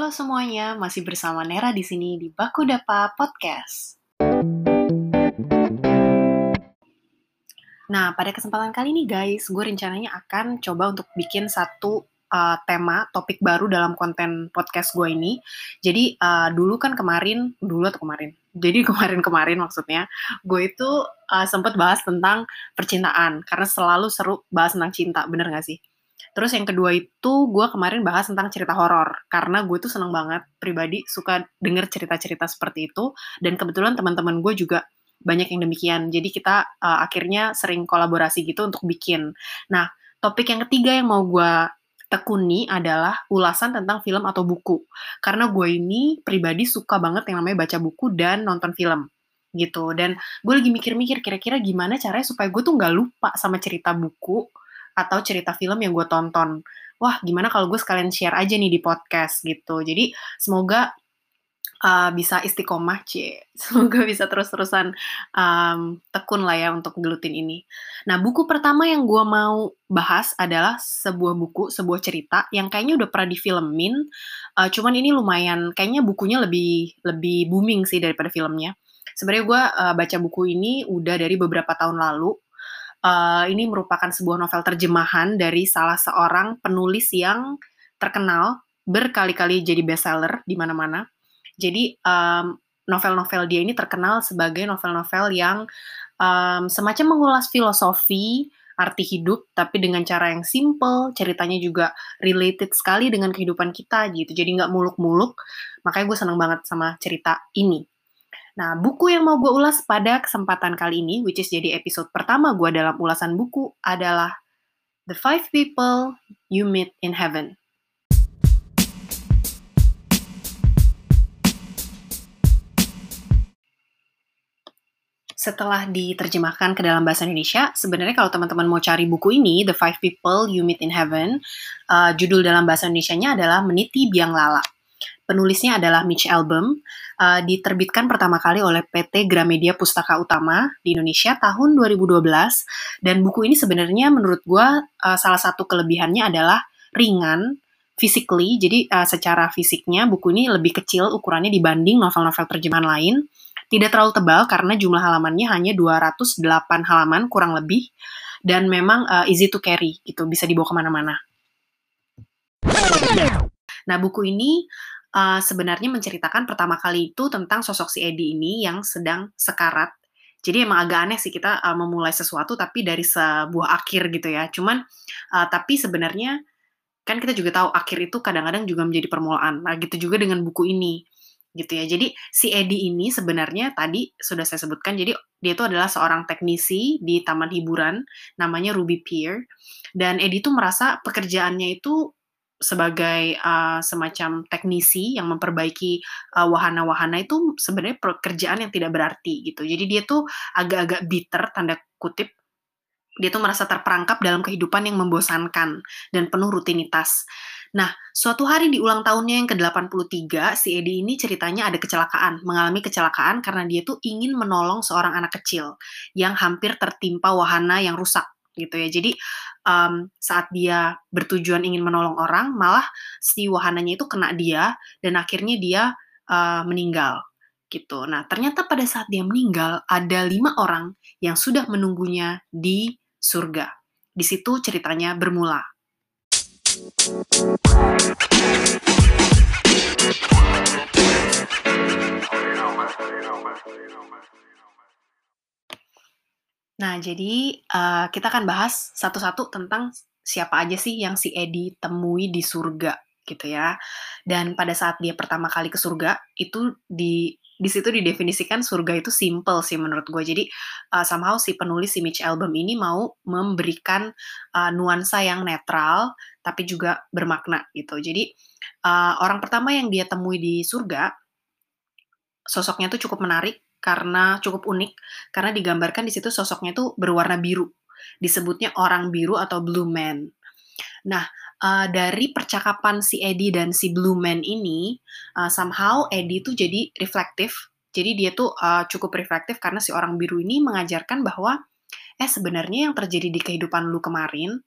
Halo semuanya, masih bersama Nera di sini di Baku Dapa Podcast. Nah, pada kesempatan kali ini guys, gue rencananya akan coba untuk bikin satu uh, tema, topik baru dalam konten podcast gue ini. Jadi uh, dulu kan kemarin, dulu atau kemarin? Jadi kemarin-kemarin maksudnya, gue itu uh, sempet bahas tentang percintaan, karena selalu seru bahas tentang cinta, bener gak sih? Terus yang kedua itu gue kemarin bahas tentang cerita horor karena gue tuh seneng banget pribadi suka denger cerita-cerita seperti itu dan kebetulan teman-teman gue juga banyak yang demikian. Jadi kita uh, akhirnya sering kolaborasi gitu untuk bikin. Nah, topik yang ketiga yang mau gue tekuni adalah ulasan tentang film atau buku. Karena gue ini pribadi suka banget yang namanya baca buku dan nonton film gitu. Dan gue lagi mikir-mikir kira-kira gimana caranya supaya gue tuh nggak lupa sama cerita buku atau cerita film yang gue tonton. Wah, gimana kalau gue sekalian share aja nih di podcast gitu. Jadi semoga uh, bisa istiqomah, C. Semoga bisa terus-terusan um, tekun lah ya untuk gelutin ini. Nah, buku pertama yang gue mau bahas adalah sebuah buku, sebuah cerita yang kayaknya udah pernah difilmin. Uh, cuman ini lumayan, kayaknya bukunya lebih lebih booming sih daripada filmnya. Sebenarnya gue uh, baca buku ini udah dari beberapa tahun lalu. Uh, ini merupakan sebuah novel terjemahan dari salah seorang penulis yang terkenal berkali-kali jadi bestseller di mana-mana jadi um, novel-novel dia ini terkenal sebagai novel-novel yang um, semacam mengulas filosofi, arti hidup, tapi dengan cara yang simple, ceritanya juga related sekali dengan kehidupan kita gitu. Jadi nggak muluk-muluk. Makanya gue seneng banget sama cerita ini. Nah, buku yang mau gue ulas pada kesempatan kali ini, which is jadi episode pertama gue dalam ulasan buku, adalah The Five People You Meet in Heaven. setelah diterjemahkan ke dalam bahasa Indonesia, sebenarnya kalau teman-teman mau cari buku ini, The Five People You Meet in Heaven, uh, judul dalam bahasa Indonesia-nya adalah Meniti Biang Lala. Penulisnya adalah Mitch Album, uh, diterbitkan pertama kali oleh PT Gramedia Pustaka Utama di Indonesia tahun 2012, dan buku ini sebenarnya menurut gue uh, salah satu kelebihannya adalah ringan, physically, jadi uh, secara fisiknya buku ini lebih kecil ukurannya dibanding novel-novel terjemahan lain, tidak terlalu tebal karena jumlah halamannya hanya 208 halaman kurang lebih. Dan memang uh, easy to carry gitu, bisa dibawa ke mana-mana. Nah buku ini uh, sebenarnya menceritakan pertama kali itu tentang sosok si Eddie ini yang sedang sekarat. Jadi emang agak aneh sih kita uh, memulai sesuatu tapi dari sebuah akhir gitu ya. Cuman uh, tapi sebenarnya kan kita juga tahu akhir itu kadang-kadang juga menjadi permulaan. Nah gitu juga dengan buku ini gitu ya. Jadi si Edi ini sebenarnya tadi sudah saya sebutkan, jadi dia itu adalah seorang teknisi di taman hiburan, namanya Ruby Pier. Dan Edi itu merasa pekerjaannya itu sebagai uh, semacam teknisi yang memperbaiki uh, wahana-wahana itu sebenarnya pekerjaan yang tidak berarti gitu. Jadi dia tuh agak-agak bitter tanda kutip dia tuh merasa terperangkap dalam kehidupan yang membosankan dan penuh rutinitas. Nah, suatu hari di ulang tahunnya yang ke-83, si Edi ini ceritanya ada kecelakaan, mengalami kecelakaan karena dia tuh ingin menolong seorang anak kecil yang hampir tertimpa wahana yang rusak gitu ya. Jadi um, saat dia bertujuan ingin menolong orang, malah si wahananya itu kena dia dan akhirnya dia uh, meninggal gitu. Nah ternyata pada saat dia meninggal ada lima orang yang sudah menunggunya di surga. Di situ ceritanya bermula. Nah, jadi uh, kita akan bahas satu-satu tentang siapa aja sih yang si Edi temui di surga gitu ya. Dan pada saat dia pertama kali ke surga itu di di situ didefinisikan surga itu simple sih menurut gue. Jadi uh, somehow si penulis si Mitch Album ini mau memberikan uh, nuansa yang netral tapi juga bermakna gitu. Jadi uh, orang pertama yang dia temui di surga sosoknya tuh cukup menarik karena cukup unik karena digambarkan di situ sosoknya tuh berwarna biru. Disebutnya orang biru atau blue man. Nah, uh, dari percakapan si Eddie dan si Blue Man ini, uh, somehow Eddie tuh jadi reflektif. Jadi dia tuh uh, cukup reflektif karena si orang biru ini mengajarkan bahwa eh sebenarnya yang terjadi di kehidupan lu kemarin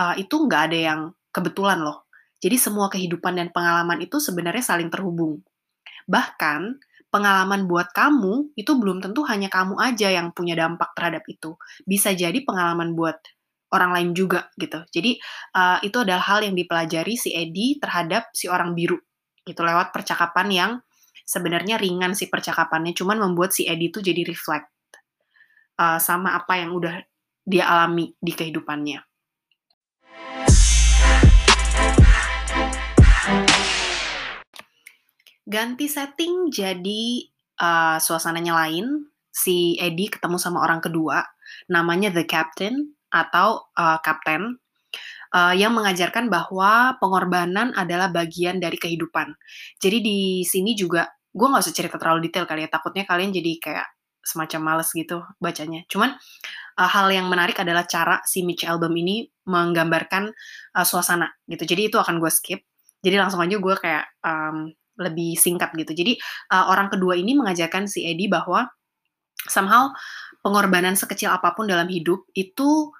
uh, itu nggak ada yang kebetulan loh. Jadi semua kehidupan dan pengalaman itu sebenarnya saling terhubung. Bahkan pengalaman buat kamu itu belum tentu hanya kamu aja yang punya dampak terhadap itu. Bisa jadi pengalaman buat orang lain juga gitu. Jadi uh, itu adalah hal yang dipelajari si Edi terhadap si orang biru gitu lewat percakapan yang sebenarnya ringan si percakapannya, cuman membuat si Edi itu jadi reflect uh, sama apa yang udah dia alami di kehidupannya. Ganti setting jadi uh, suasananya lain. Si Eddie ketemu sama orang kedua, namanya The Captain atau uh, Kapten, uh, yang mengajarkan bahwa pengorbanan adalah bagian dari kehidupan. Jadi di sini juga gue nggak usah cerita terlalu detail kali ya, takutnya kalian jadi kayak semacam males gitu bacanya. Cuman uh, hal yang menarik adalah cara si Mitch Album ini menggambarkan uh, suasana gitu. Jadi itu akan gue skip. Jadi langsung aja gue kayak um, lebih singkat gitu. Jadi uh, orang kedua ini mengajarkan si Eddie bahwa somehow pengorbanan sekecil apa pun dalam hidup itu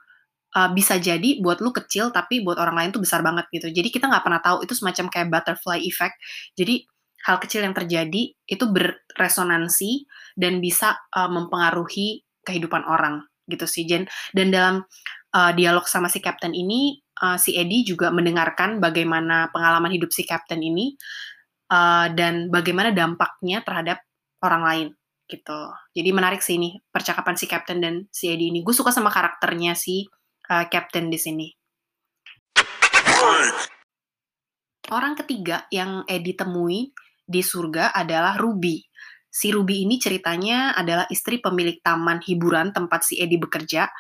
uh, bisa jadi buat lu kecil tapi buat orang lain tuh besar banget gitu. Jadi kita nggak pernah tahu itu semacam kayak butterfly effect. Jadi hal kecil yang terjadi itu berresonansi dan bisa uh, mempengaruhi kehidupan orang gitu sih Jen. Dan dalam uh, dialog sama si Captain ini uh, si Eddie juga mendengarkan bagaimana pengalaman hidup si Captain ini uh, dan bagaimana dampaknya terhadap orang lain gitu. Jadi menarik sih ini percakapan si Captain dan si Eddie ini. Gue suka sama karakternya si uh, Captain di sini. Orang ketiga yang Eddie temui di surga adalah Ruby. Si Ruby ini ceritanya adalah istri pemilik taman hiburan tempat si Eddie bekerja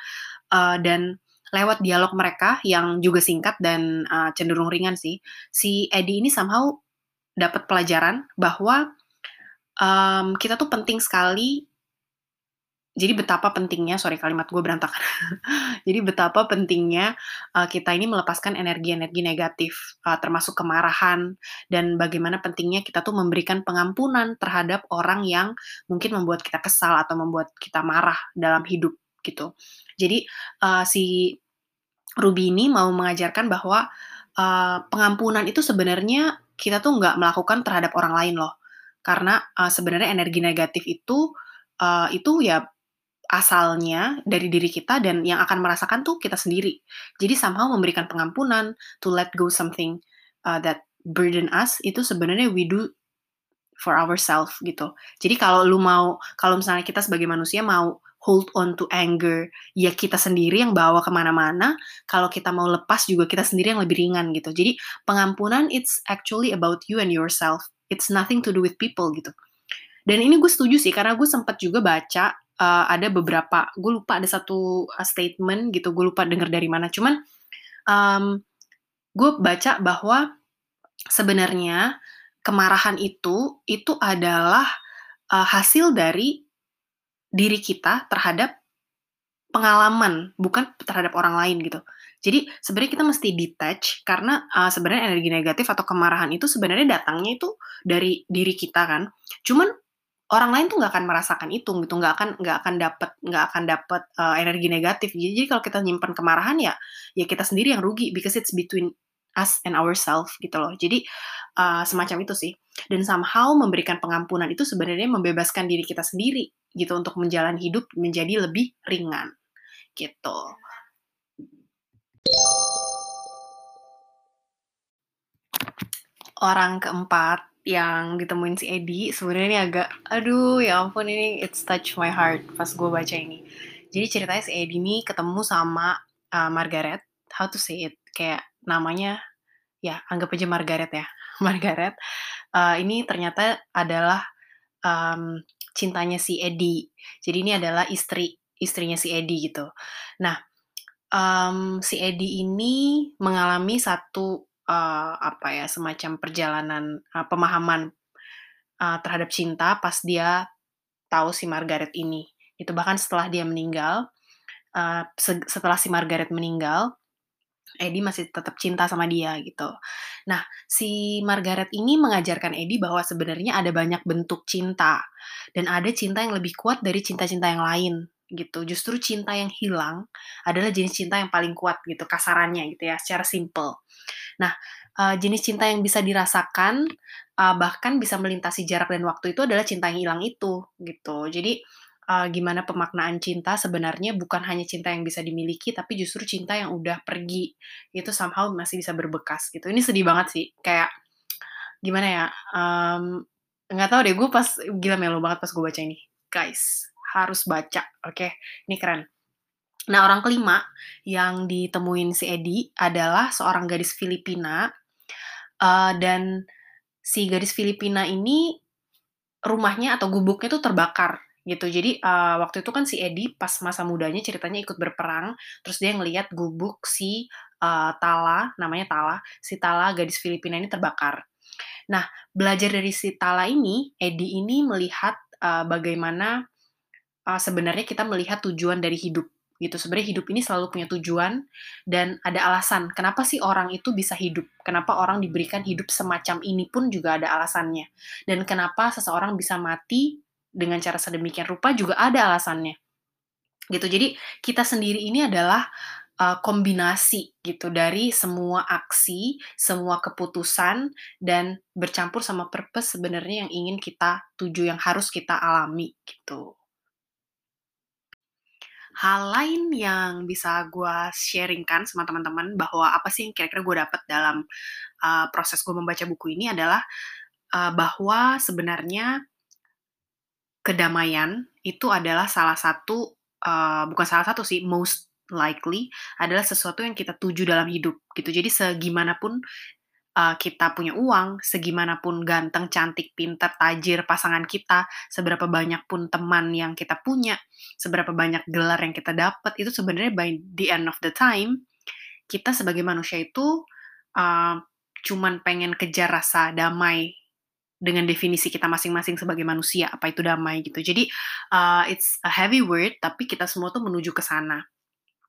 uh, dan lewat dialog mereka yang juga singkat dan uh, cenderung ringan sih, si Eddie ini somehow dapat pelajaran bahwa um, kita tuh penting sekali. Jadi betapa pentingnya, sorry kalimat gue berantakan. Jadi betapa pentingnya uh, kita ini melepaskan energi-energi negatif, uh, termasuk kemarahan dan bagaimana pentingnya kita tuh memberikan pengampunan terhadap orang yang mungkin membuat kita kesal atau membuat kita marah dalam hidup gitu. Jadi uh, si Ruby ini mau mengajarkan bahwa uh, pengampunan itu sebenarnya kita tuh nggak melakukan terhadap orang lain loh. Karena uh, sebenarnya energi negatif itu uh, itu ya asalnya dari diri kita dan yang akan merasakan tuh kita sendiri. Jadi somehow memberikan pengampunan to let go something uh, that burden us itu sebenarnya we do for ourselves gitu. Jadi kalau lu mau kalau misalnya kita sebagai manusia mau hold on to anger, ya kita sendiri yang bawa ke mana-mana. Kalau kita mau lepas juga kita sendiri yang lebih ringan gitu. Jadi pengampunan it's actually about you and yourself. It's nothing to do with people gitu. Dan ini gue setuju sih karena gue sempat juga baca uh, ada beberapa, gue lupa ada satu uh, statement gitu, gue lupa denger dari mana. Cuman um, gue baca bahwa sebenarnya kemarahan itu itu adalah uh, hasil dari diri kita terhadap pengalaman, bukan terhadap orang lain gitu. Jadi sebenarnya kita mesti detach karena uh, sebenarnya energi negatif atau kemarahan itu sebenarnya datangnya itu dari diri kita kan. Cuman orang lain tuh nggak akan merasakan itu gitu, nggak akan nggak akan dapat nggak akan dapat uh, energi negatif. Jadi, jadi kalau kita nyimpan kemarahan ya ya kita sendiri yang rugi because it's between us and ourselves gitu loh. Jadi uh, semacam itu sih. Dan somehow memberikan pengampunan itu sebenarnya membebaskan diri kita sendiri gitu untuk menjalani hidup menjadi lebih ringan gitu. Orang keempat yang ditemuin si Edi sebenarnya ini agak aduh ya ampun ini it's touch my heart pas gue baca ini. Jadi ceritanya si Edi ini ketemu sama uh, Margaret, how to say it kayak namanya ya anggap aja Margaret ya Margaret uh, ini ternyata adalah um, cintanya si Eddie jadi ini adalah istri istrinya si Eddie gitu. Nah um, si Eddie ini mengalami satu uh, apa ya semacam perjalanan uh, pemahaman uh, terhadap cinta pas dia tahu si Margaret ini. Itu bahkan setelah dia meninggal uh, setelah si Margaret meninggal Eddie masih tetap cinta sama dia gitu. Nah, si Margaret ini mengajarkan Eddie bahwa sebenarnya ada banyak bentuk cinta dan ada cinta yang lebih kuat dari cinta-cinta yang lain gitu. Justru cinta yang hilang adalah jenis cinta yang paling kuat gitu kasarannya gitu ya, secara simple. Nah, uh, jenis cinta yang bisa dirasakan uh, bahkan bisa melintasi jarak dan waktu itu adalah cinta yang hilang itu gitu. Jadi uh, gimana pemaknaan cinta sebenarnya bukan hanya cinta yang bisa dimiliki tapi justru cinta yang udah pergi. Itu somehow masih bisa berbekas gitu. Ini sedih banget sih. Kayak gimana ya um, nggak tahu deh gue pas gila melo banget pas gue baca ini. Guys harus baca oke? Okay? ini keren. Nah orang kelima yang ditemuin si Edi adalah seorang gadis Filipina uh, dan si gadis Filipina ini rumahnya atau gubuknya tuh terbakar gitu. Jadi uh, waktu itu kan si Edi pas masa mudanya ceritanya ikut berperang, terus dia ngelihat gubuk si uh, Tala, namanya Tala, si Tala gadis Filipina ini terbakar. Nah, belajar dari si Tala ini, Edi ini melihat uh, bagaimana uh, sebenarnya kita melihat tujuan dari hidup gitu. Sebenarnya hidup ini selalu punya tujuan dan ada alasan. Kenapa sih orang itu bisa hidup? Kenapa orang diberikan hidup semacam ini pun juga ada alasannya. Dan kenapa seseorang bisa mati dengan cara sedemikian rupa juga ada alasannya. Gitu. Jadi kita sendiri ini adalah uh, kombinasi gitu dari semua aksi, semua keputusan dan bercampur sama purpose sebenarnya yang ingin kita tuju, yang harus kita alami gitu hal lain yang bisa gue sharingkan sama teman-teman bahwa apa sih yang kira-kira gue dapat dalam uh, proses gue membaca buku ini adalah uh, bahwa sebenarnya kedamaian itu adalah salah satu uh, bukan salah satu sih most likely adalah sesuatu yang kita tuju dalam hidup gitu. Jadi segimanapun uh, kita punya uang, segimanapun ganteng, cantik, pintar, tajir pasangan kita, seberapa banyak pun teman yang kita punya, seberapa banyak gelar yang kita dapat, itu sebenarnya by the end of the time, kita sebagai manusia itu uh, cuman pengen kejar rasa damai dengan definisi kita masing-masing sebagai manusia apa itu damai gitu. Jadi uh, it's a heavy word tapi kita semua tuh menuju ke sana.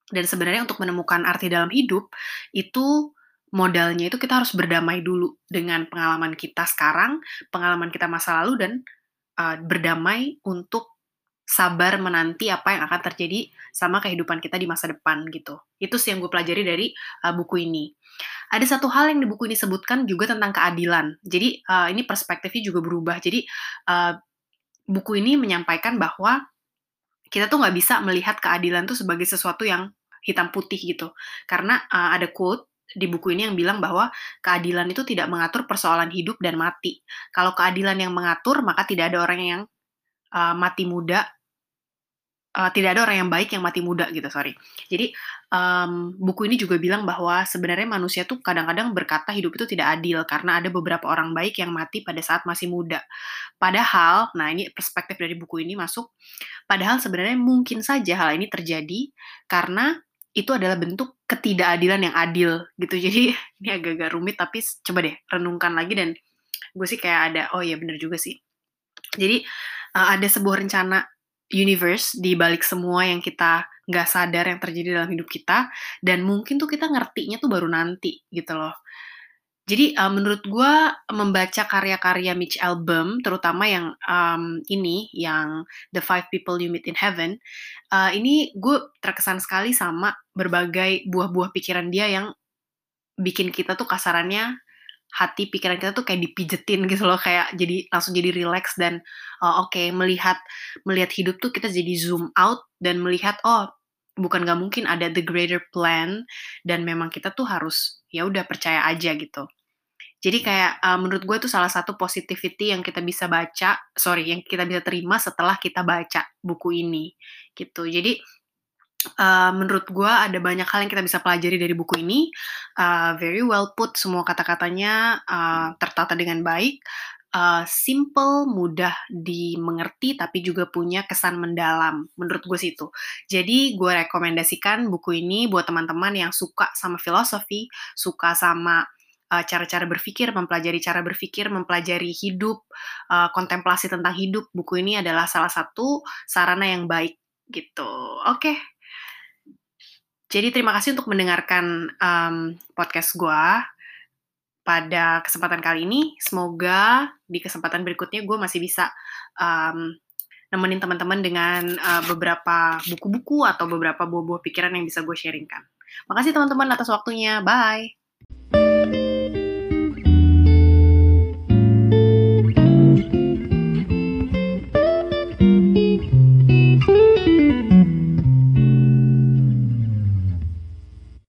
Dan sebenarnya untuk menemukan arti dalam hidup itu modalnya itu kita harus berdamai dulu dengan pengalaman kita sekarang, pengalaman kita masa lalu dan uh, berdamai untuk sabar menanti apa yang akan terjadi sama kehidupan kita di masa depan gitu. Itu sih yang gue pelajari dari uh, buku ini. Ada satu hal yang di buku ini sebutkan juga tentang keadilan. Jadi uh, ini perspektifnya juga berubah. Jadi uh, buku ini menyampaikan bahwa kita tuh nggak bisa melihat keadilan tuh sebagai sesuatu yang hitam putih gitu. Karena uh, ada quote di buku ini yang bilang bahwa keadilan itu tidak mengatur persoalan hidup dan mati. Kalau keadilan yang mengatur, maka tidak ada orang yang uh, mati muda, uh, tidak ada orang yang baik yang mati muda gitu, sorry. Jadi um, buku ini juga bilang bahwa sebenarnya manusia tuh kadang-kadang berkata hidup itu tidak adil karena ada beberapa orang baik yang mati pada saat masih muda. Padahal, nah ini perspektif dari buku ini masuk, padahal sebenarnya mungkin saja hal ini terjadi karena itu adalah bentuk ketidakadilan yang adil gitu. Jadi ini agak-agak rumit tapi coba deh renungkan lagi dan gue sih kayak ada oh ya bener juga sih. Jadi uh, ada sebuah rencana universe di balik semua yang kita nggak sadar yang terjadi dalam hidup kita dan mungkin tuh kita ngertinya tuh baru nanti gitu loh. Jadi uh, menurut gue membaca karya-karya Mitch Album, terutama yang um, ini, yang The Five People You Meet in Heaven, uh, ini gue terkesan sekali sama berbagai buah-buah pikiran dia yang bikin kita tuh kasarannya hati pikiran kita tuh kayak dipijetin gitu loh kayak jadi langsung jadi relax dan uh, oke okay, melihat melihat hidup tuh kita jadi zoom out dan melihat oh bukan gak mungkin ada the greater plan dan memang kita tuh harus ya udah percaya aja gitu jadi kayak uh, menurut gue itu salah satu positivity yang kita bisa baca, sorry, yang kita bisa terima setelah kita baca buku ini, gitu. Jadi uh, menurut gue ada banyak hal yang kita bisa pelajari dari buku ini. Uh, very well put, semua kata-katanya uh, tertata dengan baik. Uh, simple, mudah dimengerti, tapi juga punya kesan mendalam. Menurut gue sih itu. Jadi gue rekomendasikan buku ini buat teman-teman yang suka sama filosofi, suka sama uh, cara-cara berpikir, mempelajari cara berpikir, mempelajari hidup, uh, kontemplasi tentang hidup. Buku ini adalah salah satu sarana yang baik gitu. Oke. Okay. Jadi terima kasih untuk mendengarkan um, podcast gue pada kesempatan kali ini. Semoga di kesempatan berikutnya gue masih bisa um, nemenin teman-teman dengan uh, beberapa buku-buku atau beberapa buah-buah pikiran yang bisa gue sharingkan. Makasih teman-teman atas waktunya. Bye.